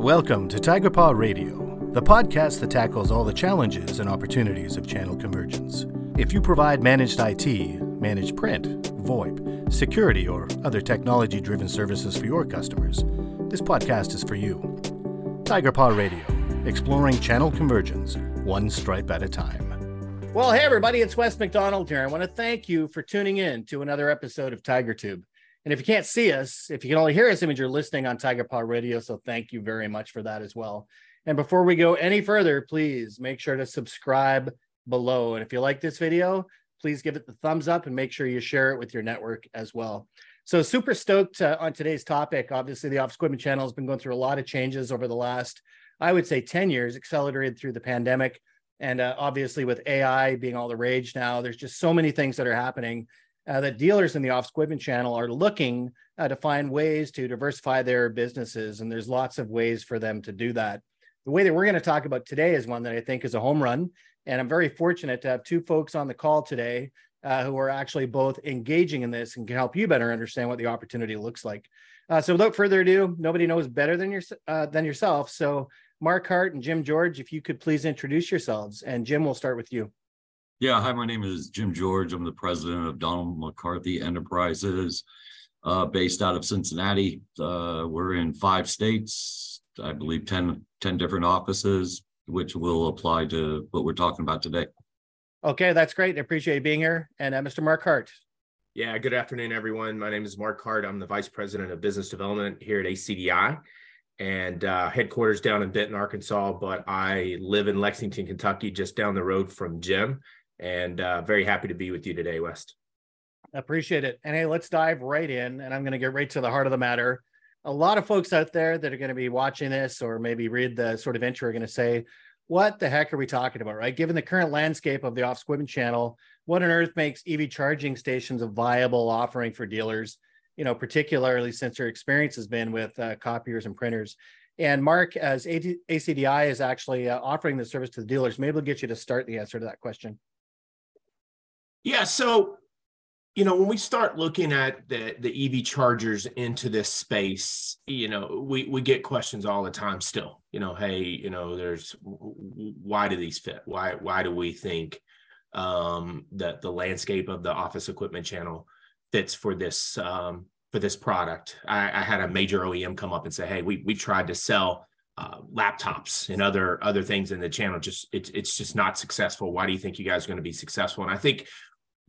Welcome to Tiger Paw Radio, the podcast that tackles all the challenges and opportunities of channel convergence. If you provide managed IT, managed print, VoIP, security, or other technology driven services for your customers, this podcast is for you. Tiger Paw Radio, exploring channel convergence, one stripe at a time. Well, hey, everybody, it's Wes McDonald here. I want to thank you for tuning in to another episode of TigerTube. And if you can't see us, if you can only hear us, image, you're listening on Tiger Paw Radio. So thank you very much for that as well. And before we go any further, please make sure to subscribe below. And if you like this video, please give it the thumbs up and make sure you share it with your network as well. So super stoked uh, on today's topic. Obviously, the Office Equipment Channel has been going through a lot of changes over the last, I would say, 10 years, accelerated through the pandemic. And uh, obviously, with AI being all the rage now, there's just so many things that are happening uh, that dealers in the office equipment channel are looking uh, to find ways to diversify their businesses. And there's lots of ways for them to do that. The way that we're going to talk about today is one that I think is a home run. And I'm very fortunate to have two folks on the call today uh, who are actually both engaging in this and can help you better understand what the opportunity looks like. Uh, so without further ado, nobody knows better than your uh, than yourself. So Mark Hart and Jim George, if you could please introduce yourselves. And Jim, we'll start with you. Yeah, hi, my name is Jim George. I'm the president of Donnellon McCarthy Enterprises, uh, based out of Cincinnati. Uh, we're in five states, I believe 10, 10 different offices, which will apply to what we're talking about today. Okay, that's great. I appreciate you being here. And uh, Mr. Mark Hart. Yeah, good afternoon, everyone. My name is Mark Hart. I'm the vice president of business development here at ACDI and uh, headquarters down in Benton, Arkansas. But I live in Lexington, Kentucky, just down the road from Jim and uh, very happy to be with you today, Wes. Appreciate it. And hey, let's dive right in. And I'm going to get right to the heart of the matter. A lot of folks out there that are going to be watching this or maybe read the sort of intro are going to say, what the heck are we talking about, right? Given the current landscape of the office equipment channel, what on earth makes EV charging stations a viable offering for dealers? You know, particularly since your experience has been with uh, copiers and printers. And Mark, as ACDI is actually uh, offering the service to the dealers, maybe we'll get you to start the answer to that question. Yeah. So, you know, when we start looking at the the EV chargers into this space, you know, we we get questions all the time still. You know, hey, you know, there's why do these fit? Why why do we think um that the landscape of the office equipment channel fits for this um for this product? I, I had a major OEM come up and say, hey, we we tried to sell uh, laptops and other other things in the channel just it's it's just not successful why do you think you guys are going to be successful and i think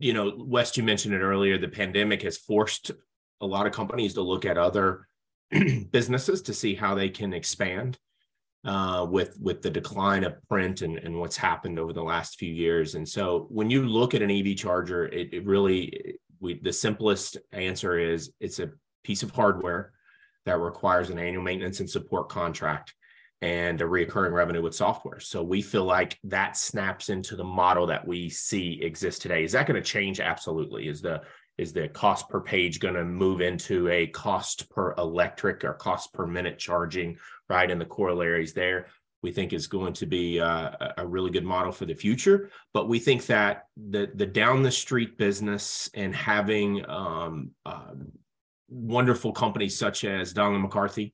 you know, Wes, you mentioned it earlier. The pandemic has forced a lot of companies to look at other businesses to see how they can expand uh, with with the decline of print and, and what's happened over the last few years. And so, when you look at an EV charger, it, it really we the simplest answer is it's a piece of hardware that requires an annual maintenance and support contract and a reoccurring revenue with software. So we feel like that snaps into the model that we see exist today. Is that going to change? Absolutely. Is the is the cost per page going to move into a cost per electric or cost per minute charging, right? And the corollaries there, we think is going to be uh, a really good model for the future. But we think that the the down the street business and having um, uh, wonderful companies such as Donnellon McCarthy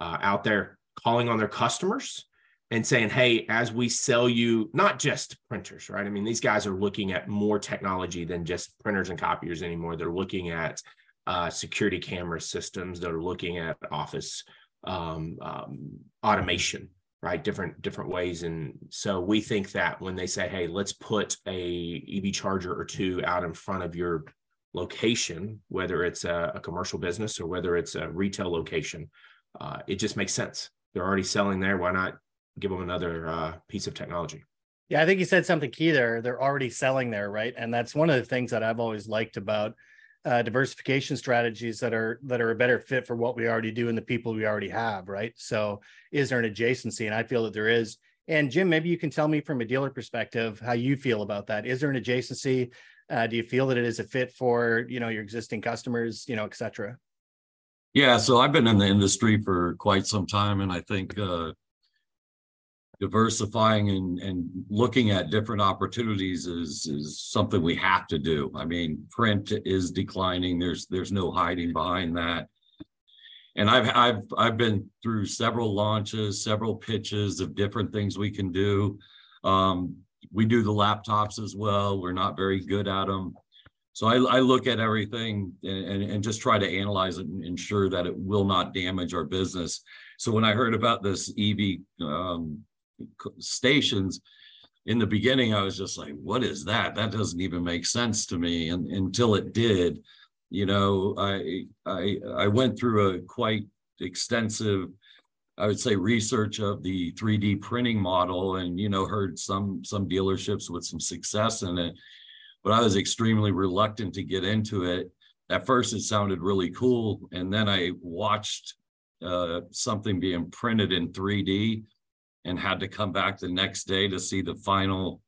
uh, out there calling on their customers and saying, hey, as we sell you not just printers, right? I mean, these guys are looking at more technology than just printers and copiers anymore. They're looking at uh, security camera systems. They're looking at office um, um, automation, right? Different different ways. And so we think that when they say, hey, let's put a EV charger or two out in front of your location, whether it's a, a commercial business or whether it's a retail location, uh, it just makes sense they're already selling there. Why not give them another uh, piece of technology? Yeah, I think you said something key there. They're already selling there, right? And that's one of the things that I've always liked about uh, diversification strategies that are that are a better fit for what we already do and the people we already have, right? So, is there an adjacency? And I feel that there is. And Jim, maybe you can tell me from a dealer perspective how you feel about that. Is there an adjacency? Uh, do you feel that it is a fit for you know your existing customers, you know, et cetera? Yeah, so I've been in the industry for quite some time, and I think uh, diversifying and, and looking at different opportunities is is something we have to do. I mean, print is declining. There's there's no hiding behind that. and I've I've I've been through several launches, several pitches of different things we can do. Um, we do the laptops as well. We're not very good at them. So I, I look at everything and, and, just try to analyze it and ensure that it will not damage our business. So when I heard about this EV um, stations, in the beginning, I was just like, what is that? That doesn't even make sense to me. And until it did, you know, I I I went through a quite extensive, I would say, research of the 3D printing model, and you know, heard some some dealerships with some success in it, but I was extremely reluctant to get into it. At first, it sounded really cool, and then I watched uh, something being printed in 3D, and had to come back the next day to see the final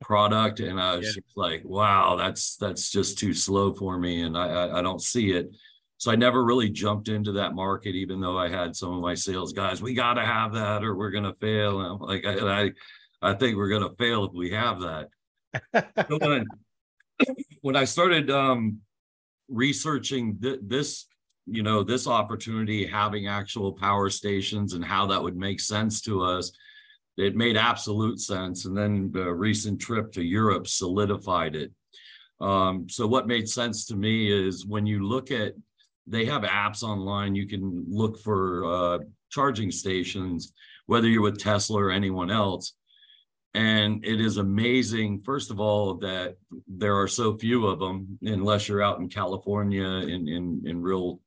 product and i was yeah. just like wow that's that's just too slow for me and I, I, I don't see it so i never really jumped into that market even though i had some of my sales guys we got to have that or we're going to fail and i'm like I, I i think we're going to fail if we have that when, I, started um researching th- this you know this opportunity having actual power stations and how that would make sense to us it made absolute sense. And then the recent trip to Europe solidified it. Um, so what made sense to me is when you look at, they have apps online, you can look for uh, charging stations, whether you're with Tesla or anyone else. And it is amazing, first of all, that there are so few of them, unless you're out in California in, in, in real,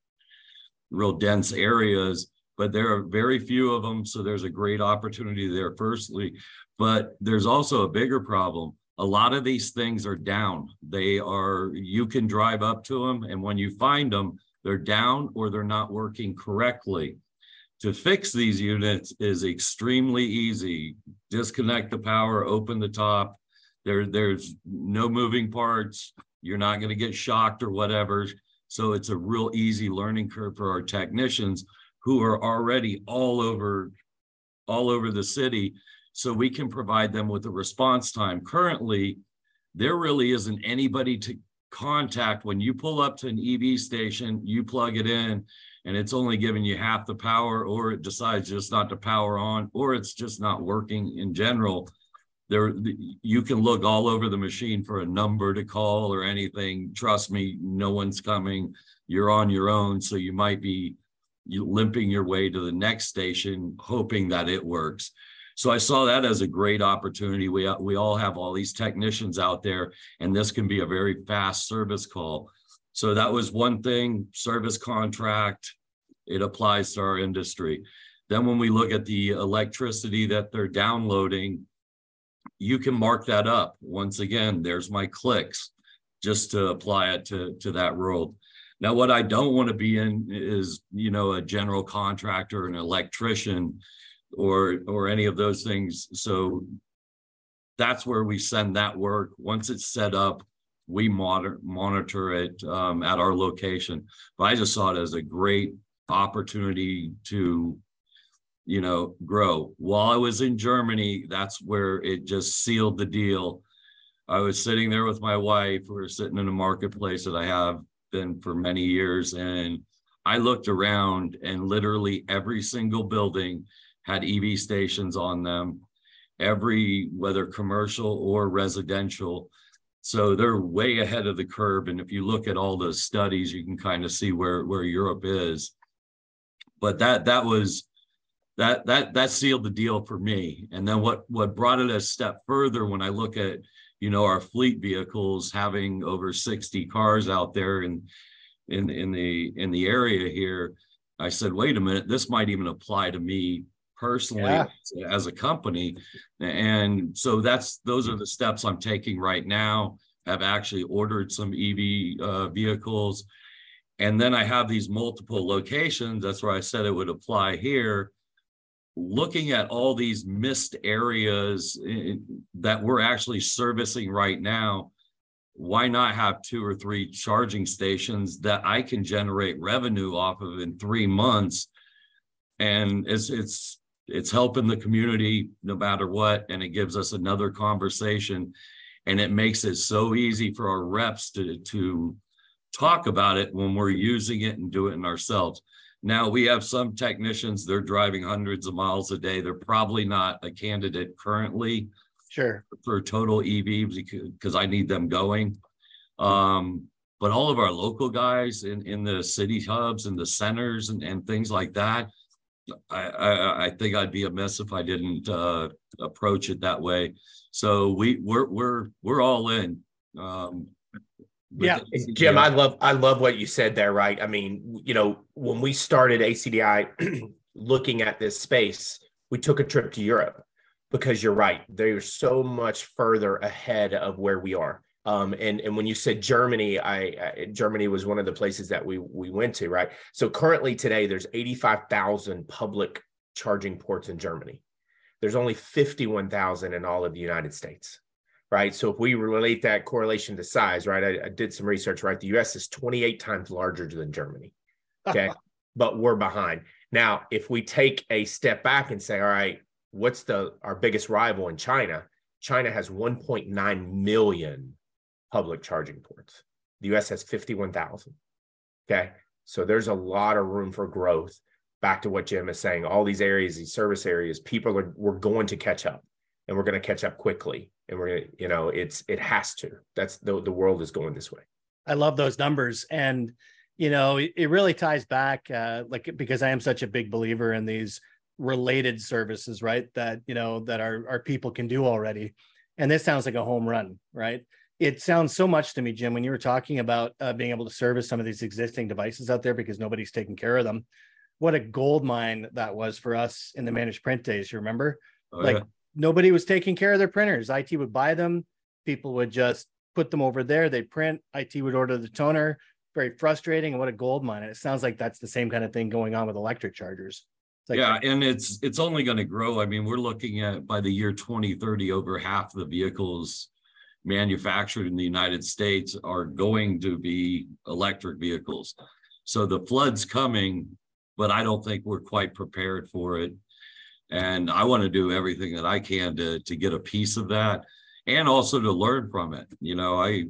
real dense areas but there are very few of them. So there's a great opportunity there, firstly. But there's also a bigger problem. A lot of these things are down. They are, you can drive up to them, and when you find them, they're down or they're not working correctly. To fix these units is extremely easy. Disconnect the power, open the top. There, there's no moving parts. You're not going to get shocked or whatever. So it's a real easy learning curve for our technicians who are already all over all over the city so we can provide them with a response time currently there really isn't anybody to contact when you pull up to an ev station you plug it in and it's only giving you half the power or it decides just not to power on or it's just not working in general there you can look all over the machine for a number to call or anything trust me no one's coming you're on your own so you might be limping your way to the next station, hoping that it works. So I saw that as a great opportunity. We we all have all these technicians out there, and this can be a very fast service call. So that was one thing. Service contract. It applies to our industry. Then when we look at the electricity that they're downloading, you can mark that up. Once again, there's my clicks just to apply it to, to that world. Now, what I don't want to be in is, you know, a general contractor, an electrician, or or any of those things. So that's where we send that work. Once it's set up, we monitor monitor it um, at our location. But I just saw it as a great opportunity to, you know, grow. While I was in Germany, that's where it just sealed the deal. I was sitting there with my wife. We are sitting in a marketplace that I have been for many years. And I looked around and literally every single building had EV stations on them, every, whether commercial or residential. So they're way ahead of the curve. And if you look at all the studies, you can kind of see where, where Europe is. But that that was that that that sealed the deal for me. And then what what brought it a step further when I look at you know, our fleet vehicles having over 60 cars out there in in in the in the area here, I said, wait a minute, this might even apply to me personally yeah. as a company. And so that's those are the steps I'm taking right now. I've actually ordered some EV uh, vehicles. And then I have these multiple locations. That's where I said it would apply here looking at all these missed areas that we're actually servicing right now, why not have two or three charging stations that I can generate revenue off of in three months? And it's it's it's helping the community no matter what, and it gives us another conversation, and it makes it so easy for our reps to to talk about it when we're using it and do it in ourselves. Now we have some technicians, they're driving hundreds of miles a day. They're probably not a candidate currently Sure. for total EV because I need them going. Um, but all of our local guys in, in the city hubs and the centers and, and things like that, I, I, I think I'd be amiss if I didn't uh, approach it that way. So we we're we're we're all in. Um, Yeah. Jim, I love I love what you said there, right? I mean, you know, when we started ACDI looking at this space, we took a trip to Europe because you're right, they're so much further ahead of where we are. Um, and and when you said Germany, I, I Germany was one of the places that we we went to, right? So currently today, there's 85,000 public charging ports in Germany. There's only 51,000 in all of the United States right? So if we relate that correlation to size, right? I, I did some research, right? The US is 28 times larger than Germany. Okay. but we're behind. Now, if we take a step back and say, all right, what's the our biggest rival in China? China has 1.9 million public charging ports. The US has 51,000. Okay. So there's a lot of room for growth. Back to what Jim is saying, all these areas, these service areas, people are we're going to catch up and we're going to catch up quickly and we're going to you know it's it has to that's the the world is going this way I love those numbers. And, you know, it, really ties back, uh, like, because I am such a big believer in these related services, right? That, you know, that our, our people can do already. And this sounds like a home run, right? It sounds so much to me, Jim, when you were talking about uh, being able to service some of these existing devices out there because nobody's taking care of them. What a gold mine that was for us in the managed print days. You remember? Oh, like yeah. nobody was taking care of their printers. IT would buy them, people would just put them over there. They'd print. IT would order the toner. Very frustrating. And what a gold mine! And it sounds like that's the same kind of thing going on with electric chargers. It's like, yeah, and it's it's only going to grow. I mean, we're looking at by the year 2030, over half the vehicles manufactured in the United States are going to be electric vehicles. So the flood's coming, but I don't think we're quite prepared for it. And I want to do everything that I can to to get a piece of that and also to learn from it. You know, I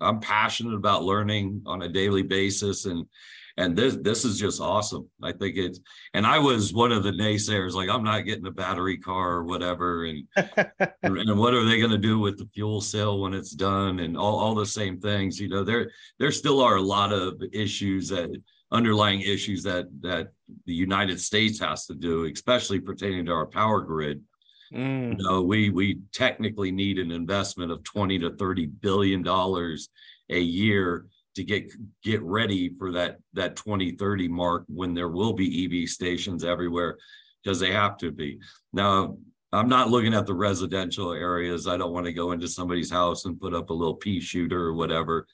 I'm passionate about learning on a daily basis and and this this is just awesome. I think it's and I was one of the naysayers, like I'm not getting a battery car or whatever, and and, what are they going to do with the fuel cell when it's done, and all, all the same things. You know, there there still are a lot of issues that underlying issues that that the United States has to do, especially pertaining to our power grid. Mm, You know, we we technically need an investment of 20 to 30 billion dollars a year to get get ready for that that 2030 mark when there will be EV stations everywhere because they have to be. Now, I'm not looking at the residential areas. I don't want to go into somebody's house and put up a little pea shooter or whatever.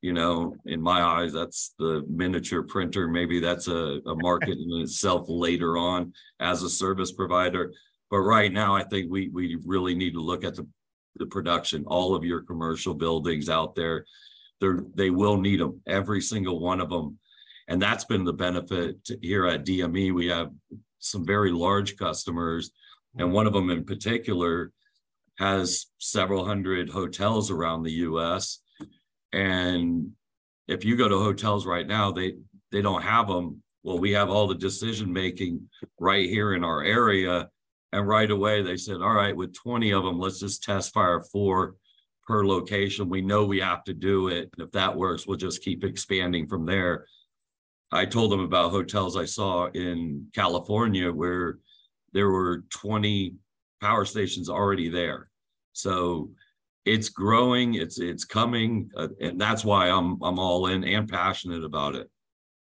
You know, in my eyes, that's the miniature printer. Maybe that's a, a market in itself later on as a service provider. But right now, I think we we really need to look at the the production, all of your commercial buildings out there. They're they will need them, every single one of them. And that's been the benefit here at DME. We have some very large customers, and one of them in particular has several hundred hotels around the US. And if you go to hotels right now, they they don't have them. Well, we have all the decision making right here in our area. And right away they said, all right, with 20 of them, let's just test fire four per location. We know we have to do it. If that works, we'll just keep expanding from there. I told them about hotels I saw in California where there were 20 power stations already there. So it's growing, it's it's coming, uh, and that's why I'm I'm all in and passionate about it.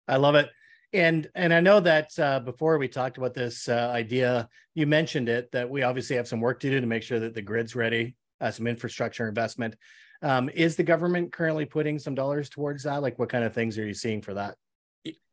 I love it. And and I know that uh, before we talked about this uh, idea, you mentioned it that we obviously have some work to do to make sure that the grid's ready, uh, some infrastructure investment. Um, is the government currently putting some dollars towards that? Like, what kind of things are you seeing for that?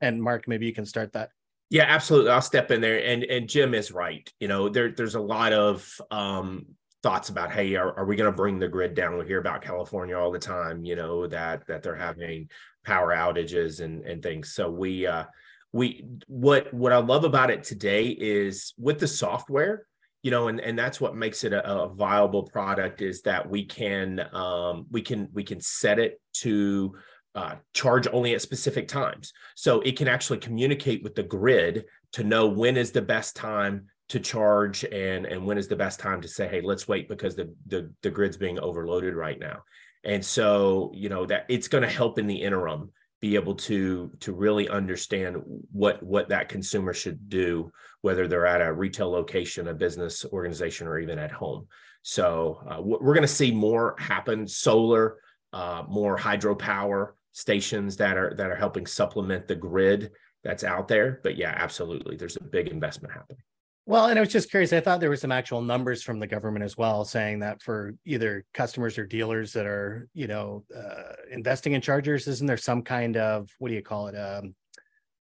And Mark, maybe you can start that. Yeah, absolutely. I'll step in there. And and Jim is right. You know, there there's a lot of um thoughts about hey, are, are we going to bring the grid down? We hear about California all the time, you know, that that they're having power outages and and things. So we uh we what what I love about it today is with the software, you know, and and that's what makes it a, a viable product is that we can um we can we can set it to uh, charge only at specific times. So it can actually communicate with the grid to know when is the best time to charge and and when is the best time to say, hey, let's wait because the the, the grid's being overloaded right now. And so you know that it's going to help in the interim be able to to really understand what what that consumer should do whether they're at a retail location a business organization or even at home. So uh, we're going to see more happen. Solar uh, more hydropower stations that are that are helping supplement the grid that's out there. But yeah absolutely there's a big investment happening well, and I was just curious. I thought there were some actual numbers from the government as well, saying that for either customers or dealers that are, you know, uh, investing in chargers, isn't there some kind of what do you call it? Um,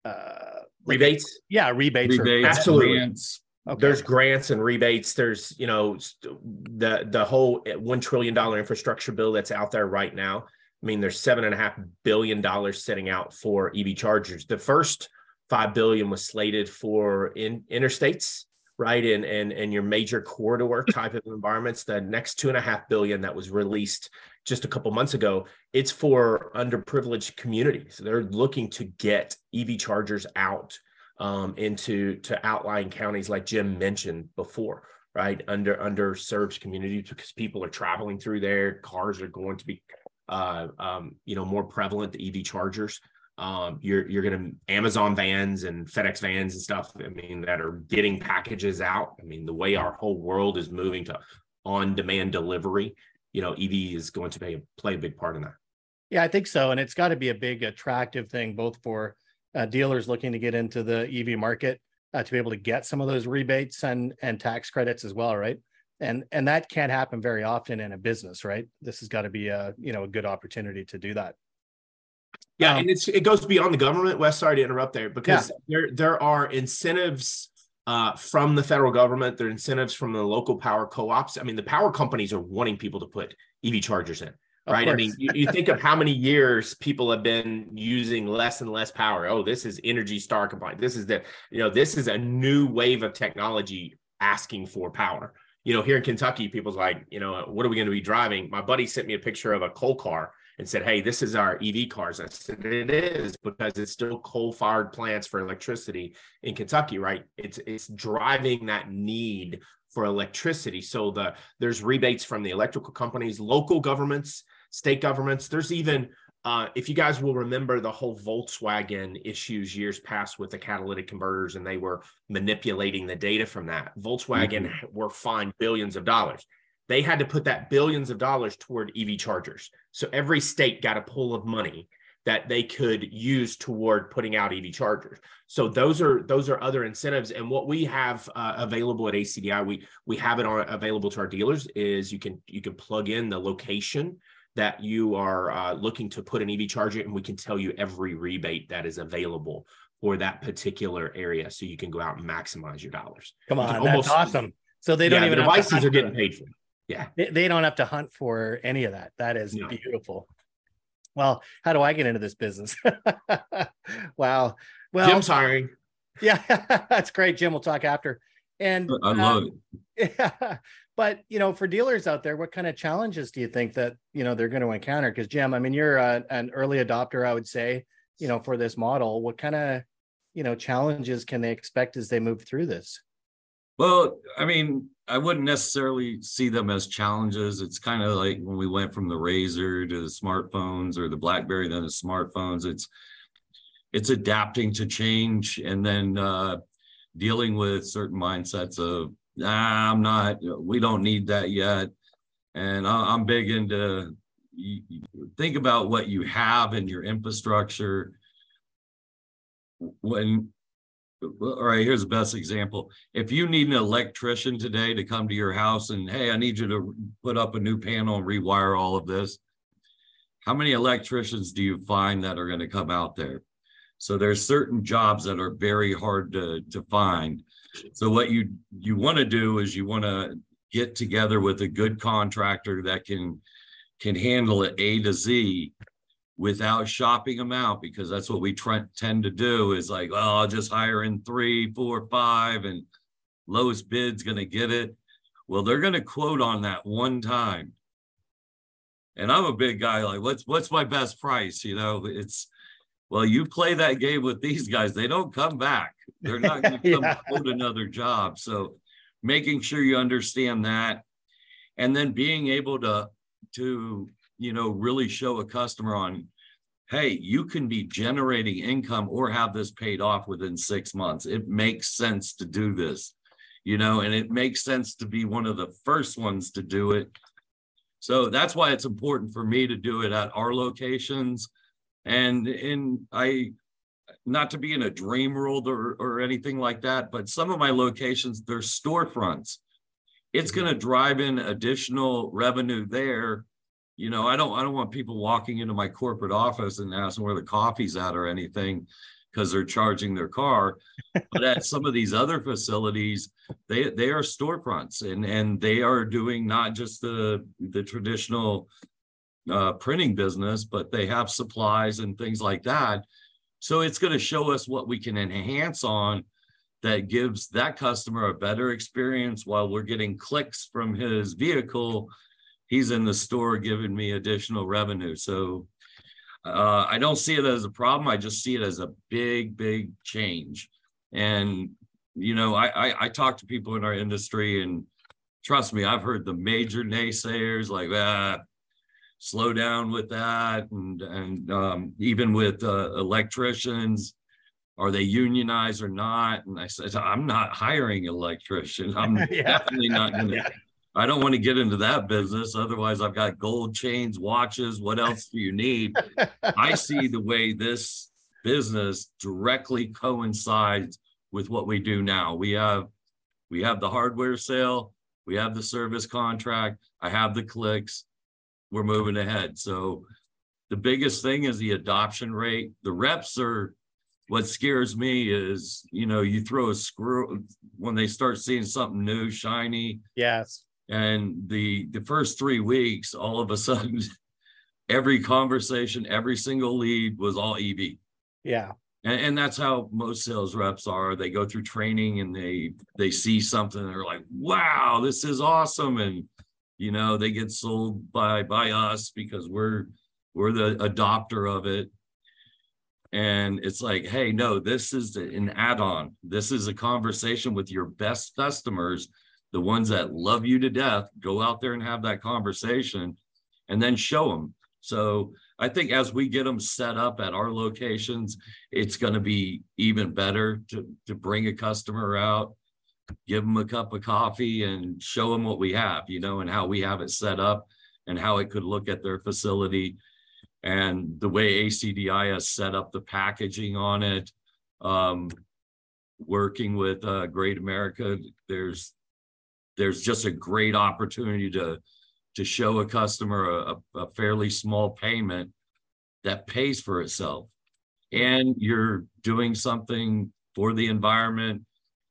uh, rebates. Yeah, rebates. rebates absolutely. Grants. Okay. There's grants and rebates. There's, you know, the the whole one trillion dollar infrastructure bill that's out there right now. I mean, there's seven and a half billion dollars sitting out for EV chargers. The first five billion was slated for in interstates right and and and your major corridor type of environments the next two and a half billion that was released just a couple months ago it's for underprivileged communities. They're looking to get ev chargers out um, into to outlying counties like jim mentioned before right? Under underserved communities because people are traveling through there cars are going to be uh, um, you know more prevalent the ev chargers um, you're you're gonna Amazon vans and FedEx vans and stuff. I mean, that are getting packages out. I mean, the way our whole world is moving to on-demand delivery, you know, EV is going to play play a big part in that. Yeah, I think so, and it's got to be a big attractive thing both for uh, dealers looking to get into the EV market uh, to be able to get some of those rebates and and tax credits as well, right? And and that can't happen very often in a business, right? This has got to be a you know a good opportunity to do that. Yeah, um, and it's it goes beyond the government. Wes, sorry to interrupt there because yeah. there there are incentives uh, from the federal government. There are incentives from the local power co-ops. I mean, the power companies are wanting people to put EV chargers in. Right. I mean, you, you, think of how many years people have been using less and less power. Oh, this is Energy Star compliant. This is the, you know, this is a new wave of technology asking for power. You know, here in Kentucky, people's like, you know, what are we going to be driving? My buddy sent me a picture of a coal car and said, Hey, this is our EV cars. I said, It is because it's still coal fired plants for electricity in Kentucky, right? It's it's driving that need for electricity. So the there's rebates from the electrical companies, local governments, state governments. There's even uh, if you guys will remember the whole Volkswagen issues years past with the catalytic converters, and they were manipulating the data from that, Volkswagen mm-hmm. were fined billions of dollars they had to put that billions of dollars toward EV chargers. So every state got a pool of money that they could use toward putting out EV chargers. So those are those are other incentives. And what we have uh, available at ACDI, we we have it on available to our dealers. Is you can you can plug in the location that you are uh, looking to put an EV charger, and we can tell you every rebate that is available for that particular area, so you can go out and maximize your dollars. Come on, almost, that's awesome. So they don't yeah, even the devices are getting paid for yeah. They, they, don't have to hunt for any of that. That is no. beautiful. Well how do i get into this business? Wow. Well jim's hiring. Yeah that's great. Jim we'll talk after. And i love um, it. yeah but you know for dealers out there what kind of challenges do you think that you know they're going to encounter? Because jim i mean you're a, an early adopter i would say you know for this model. What kind of you know challenges can they expect as they move through this well, I mean, I wouldn't necessarily see them as challenges. It's kind of like when we went from the razor to the smartphones or the BlackBerry, then the smartphones. It's it's adapting to change and then uh, dealing with certain mindsets of ah, I'm not. We don't need that yet. And I'm big into think about what you have in your infrastructure when all right, here's the best example. If you need an electrician today to come to your house and, hey, I need you to put up a new panel and rewire all of this, how many electricians do you find that are going to come out there? So there's certain jobs that are very hard to, to find. So what you you want to do is you want to get together with a good contractor that can can handle it A to Z without shopping them out because that's what we try, tend to do is like, oh, I'll just hire in three, four, five, and lowest bid's going to get it. Well, they're going to quote on that one time. And I'm a big guy, like, what's what's my best price? You know, it's well, you play that game with these guys, they don't come back. They're not going to come yeah. quote another job. So making sure you understand that. And then being able to to you know really show a customer on hey, you can be generating income or have this paid off within six months. It makes sense to do this, you know, and it makes sense to be one of the first ones to do it. So that's why it's important for me to do it at our locations. And in I not to be in a dream world or, or anything like that, but some of my locations, they're storefronts. It's mm-hmm. going to drive in additional revenue there you know, I don't I don't want people walking into my corporate office and asking where the coffee's at or anything because they're charging their car. but at some of these other facilities, they they are storefronts and and they are doing not just the the traditional uh, printing business, but they have supplies and things like that. So it's going to show us what we can enhance on that gives that customer a better experience while we're getting clicks from his vehicle he's in the store giving me additional revenue. So uh, I don't see it as a problem. I just see it as a big, big change. And you know, I, I, I talk to people in our industry, and trust me, I've heard the major naysayers like, ah, slow down with that, and and um, even with uh, electricians, are they unionized or not? And I said, I'm not hiring electrician. I'm yeah. definitely not going to. Yeah. I don't want to get into that business. Otherwise, I've got gold chains, watches. What else do you need? I see the way this business directly coincides with what we do now. We have we have the hardware sale, we have the service contract, I have the clicks. We're moving ahead. So the biggest thing is the adoption rate. The reps are what scares me is, you know, you throw a screw when they start seeing something new, shiny. Yes and the the first three weeks all of a sudden every conversation every single lead was all ev yeah. And, and, that's how most sales reps are. They go through training and they they see something and they're like wow this is awesome. And you know they get sold by by us because we're we're the adopter of it. And it's like hey no this is an add-on. This is a conversation with your best customers the ones that love you to death, go out there and have that conversation and then show them. So I think as we get them set up at our locations, it's going to be even better to, to bring a customer out, give them a cup of coffee and show them what we have, you know, and how we have it set up and how it could look at their facility and the way ACDI has set up the packaging on it. Um, working with uh, Great America, there's there's just a great opportunity to to show a customer a, a fairly small payment that pays for itself and you're doing something for the environment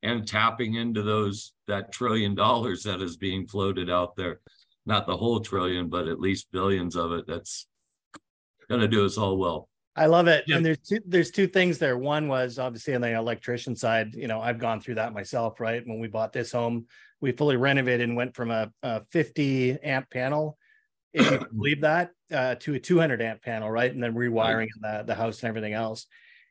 and tapping into those that trillion dollars that is being floated out there not the whole trillion but at least billions of it that's going to do us all well I love it. Yeah. And there's two there's two things there. One was obviously on the electrician side, you know, I've gone through that myself, right? When we bought this home, we fully renovated and went from a, a 50 amp panel, if you believe that, uh, to a 200 amp panel, right? And then rewiring the, the house and everything else.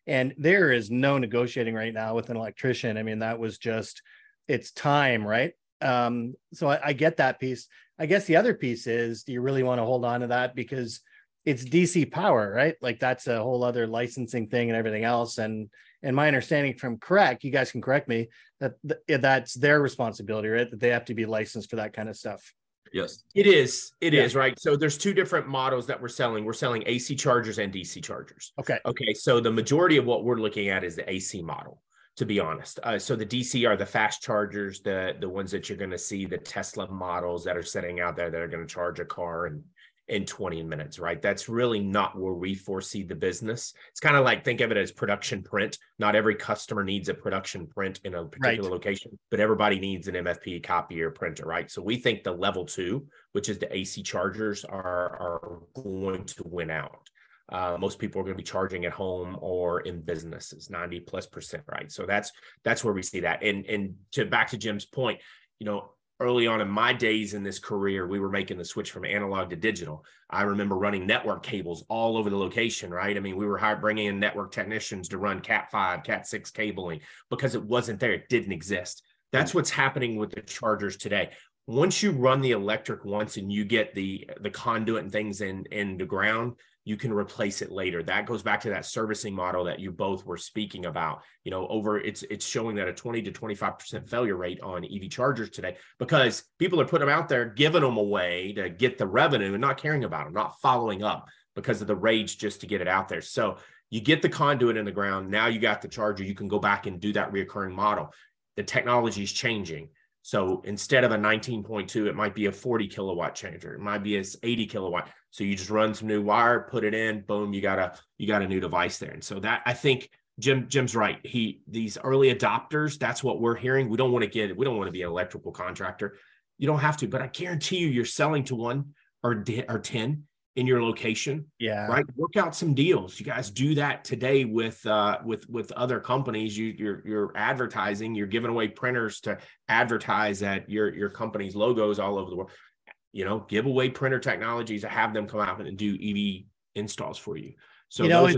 And there is no negotiating right now with an electrician. I mean, that was just it's time, right? Um, so I, I get that piece. I guess the other piece is do you really want to hold on to that because it's DC power, right? Like that's a whole other licensing thing and everything else. And and my understanding from correct, you guys can correct me that th- that's their responsibility, right? That they have to be licensed for that kind of stuff. Yes, it is. It yeah. is right. So there's two different models that we're selling. We're selling AC chargers and DC chargers. Okay. Okay. So the majority of what we're looking at is the AC model to be honest. Uh, so the DC are the fast chargers, the the ones that you're going to see, the Tesla models that are sitting out there that are going to charge a car and in 20 minutes, right? That's really not where we foresee the business. It's kind of like think of it as production print. Not every customer needs a production print in a particular right. location, but everybody needs an MFP copier printer, right? So we think the level two, which is the AC chargers, are, are going to win out. Uh, most people are going to be charging at home or in businesses, 90 plus percent, right? So that's that's where we see that. And and to back to Jim's point, you know, early on in my days in this career, we were making the switch from analog to digital. I remember running network cables all over the location, right? I mean, we were bringing in network technicians to run Cat 5, Cat 6 cabling because it wasn't there. It didn't exist. That's what's happening with the chargers today. Once you run the electric once and you get the the conduit and things in in the ground, you can replace it later. That goes back to that servicing model that you both were speaking about. You know, over it's it's showing that a 20 to 25% failure rate on EV chargers today because people are putting them out there, giving them away to get the revenue and not caring about them, not following up because of the rage just to get it out there. So you get the conduit in the ground. Now you got the charger. You can go back and do that reoccurring model. The technology is changing. So instead of a 19.2, it might be a 40 kilowatt charger It might be a 80 kilowatt. So you just run some new wire, put it in, boom, you got a you got a new device there. And so that I think Jim Jim's right. He these early adopters, that's what we're hearing. We don't want to get we don't want to be an electrical contractor. You don't have to, but I guarantee you, you're selling to one or or ten in your location. Yeah. Right. Work out some deals. You guys do that today with uh with with other companies. You you're you're advertising, you're giving away printers to advertise at your your company's logos all over the world. You know, give away printer technologies to have them come out and do EV installs for you. So you know, are,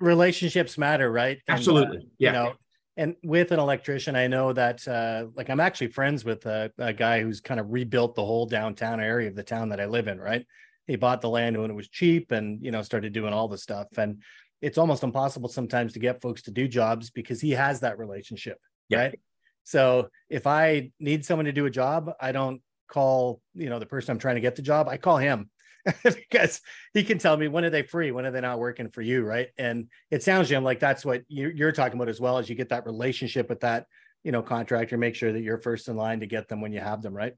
relationships matter, right? Absolutely. Uh, yeah. You know, and with an electrician, I know that uh, like I'm actually friends with a, a guy who's kind of rebuilt the whole downtown area of the town that I live in, right? he bought the land when it was cheap and you know started doing all the stuff and it's almost impossible sometimes to get folks to do jobs because he has that relationship yeah. right so if i need someone to do a job i don't call you know the person i'm trying to get the job i call him because he can tell me when are they free when are they not working for you right and it sounds jim like that's what you're talking about as well as you get that relationship with that you know contractor make sure that you're first in line to get them when you have them right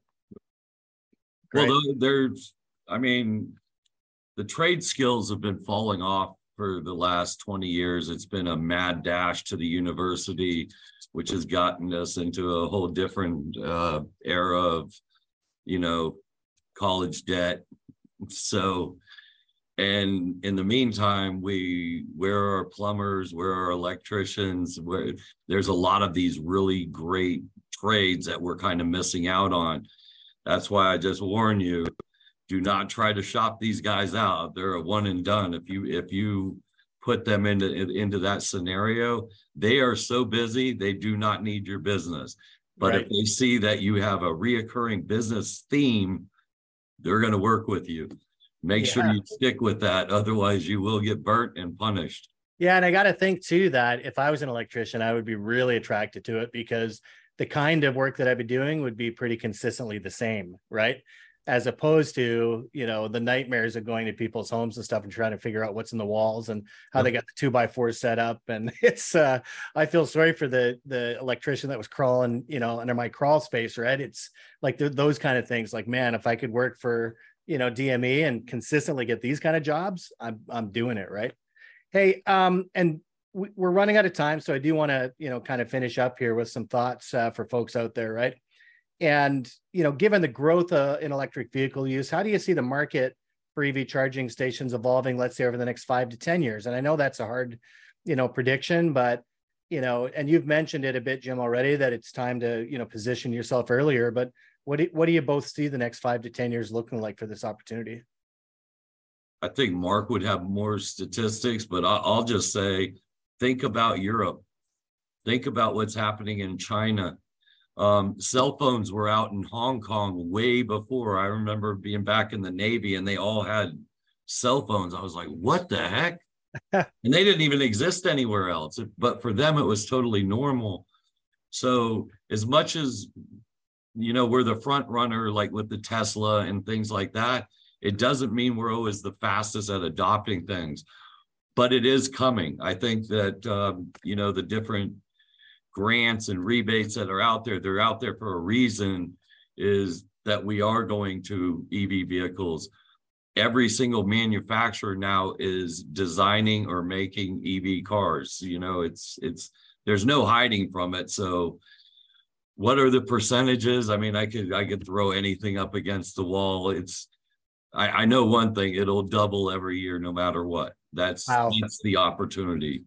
Great. well there's I mean, the trade skills have been falling off for the last 20 years. It's been a mad dash to the university, which has gotten us into a whole different uh, era of, you know, college debt. So, and in the meantime, we where are plumbers, where are electricians? Where there's a lot of these really great trades that we're kind of missing out on. That's why I just warn you do not try to shop these guys out. They're a one and done. If you if you put them into into that scenario, they are so busy they do not need your business. But right. if they see that you have a reoccurring business theme, they're going to work with you. Make yeah. sure you stick with that. Otherwise, you will get burnt and punished. Yeah. And I got to think too that if I was an electrician, I would be really attracted to it because the kind of work that I'd be doing would be pretty consistently the same. Right as opposed to you know the nightmares of going to people's homes and stuff and trying to figure out what's in the walls and how they got the two by four set up. And it's uh i feel sorry for the the electrician that was crawling you know under my crawl space right? It's like th- those kind of things like man if i could work for you know dme and consistently get these kind of jobs i'm i'm doing it right? Hey um and we're running out of time so i do want to you know kind of finish up here with some thoughts uh, for folks out there right and you know, given the growth uh, in electric vehicle use, how do you see the market for EV charging stations evolving? Let's say over the next five to ten years. And I know that's a hard, you know, prediction, but you know, and you've mentioned it a bit, Jim, already that it's time to you know position yourself earlier. But what do, what do you both see the next five to ten years looking like for this opportunity? I think Mark would have more statistics, but I'll just say, think about Europe. Think about what's happening in China um, cell phones were out in Hong Kong way before. I remember being back in the Navy and they all had cell phones. I was like, what the heck? and they didn't even exist anywhere else. But for them, it was totally normal. So as much as you know, we're the front runner, like with the Tesla and things like that, it doesn't mean we're always the fastest at adopting things. But it is coming. I think that um, you know the different grants and rebates that are out there, they're out there for a reason, is that we are going to EV vehicles. Every single manufacturer now is designing or making EV cars. You know, it's it's there's no hiding from it. So what are the percentages? I mean, I could I could throw anything up against the wall. It's I, I know one thing, it'll double every year no matter what. That's wow. that's the opportunity.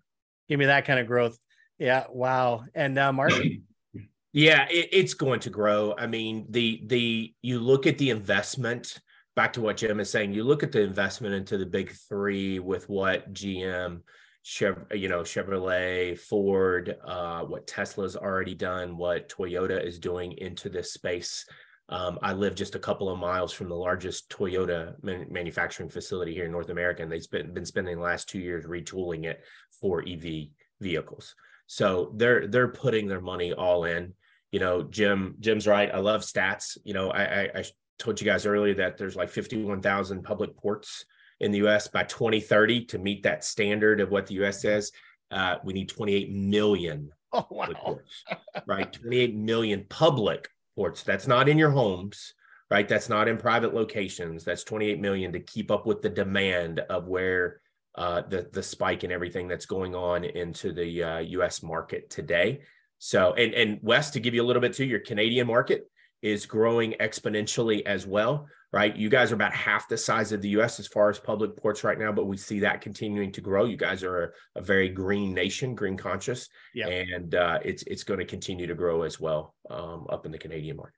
Give me that kind of growth. Yeah. Wow. And uh, Mark. Yeah, it, it's going to grow. I mean, the the you look at the investment. Back to what Jim is saying, you look at the investment into the big three with what GM, Chev, you know, Chevrolet, Ford, uh, what Tesla's already done, what Toyota is doing into this space. Um, I live just a couple of miles from the largest Toyota man- manufacturing facility here in North America, and they've been, been spending the last two years retooling it for EV vehicles. So they're they're putting their money all in. You know, Jim Jim's right. I love stats. You know, I, I, I told you guys earlier that there's like 51,000 public ports in the U.S. by 2030 to meet that standard of what the U.S. says. Uh, we need 28 million. Oh wow! Ports, right, 28 million public ports. That's not in your homes, right? That's not in private locations. That's 28 million to keep up with the demand of where uh, the the spike and everything that's going on into the uh, U.S. market today. So, and and Wes to give you a little bit too, your Canadian market is growing exponentially as well, right? You guys are about half the size of the U.S. as far as public ports right now, but we see that continuing to grow. You guys are a, a very green nation, green conscious, Yeah. and uh, it's it's going to continue to grow as well um, up in the Canadian market.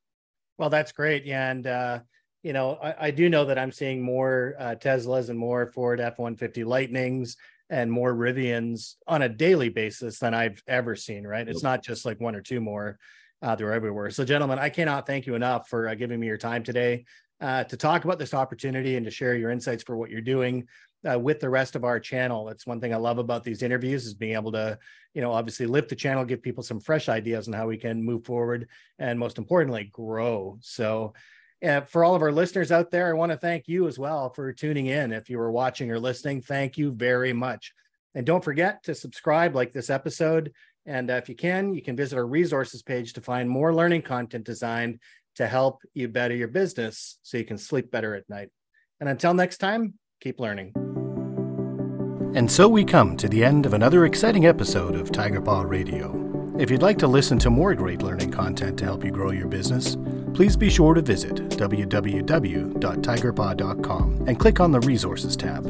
Well, that's great. Yeah, and uh, you know, I, I do know that I'm seeing more uh, Teslas and more Ford F-150 Lightnings and more Rivians on a daily basis than I've ever seen. Right? It's not just like one or two more; uh, they're everywhere. So, gentlemen, I cannot thank you enough for uh, giving me your time today uh, to talk about this opportunity and to share your insights for what you're doing. Uh, with the rest of our channel, that's one thing I love about these interviews is being able to, you know, obviously lift the channel, give people some fresh ideas on how we can move forward, and most importantly, grow. So, uh, for all of our listeners out there, I want to thank you as well for tuning in. If you were watching or listening, thank you very much. And don't forget to subscribe, like this episode. And uh, if you can, you can visit our resources page to find more learning content designed to help you better your business so you can sleep better at night. And until next time, keep learning. And so we come to the end of another exciting episode of Tigerpaw Radio. If you'd like to listen to more great learning content to help you grow your business, please be sure to visit www.tigerpaw.com and click on the Resources tab.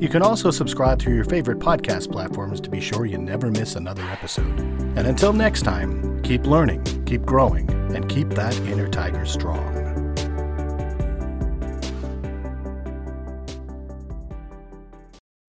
You can also subscribe through your favorite podcast platforms to be sure you never miss another episode. And until next time, keep learning, keep growing, and keep that inner tiger strong.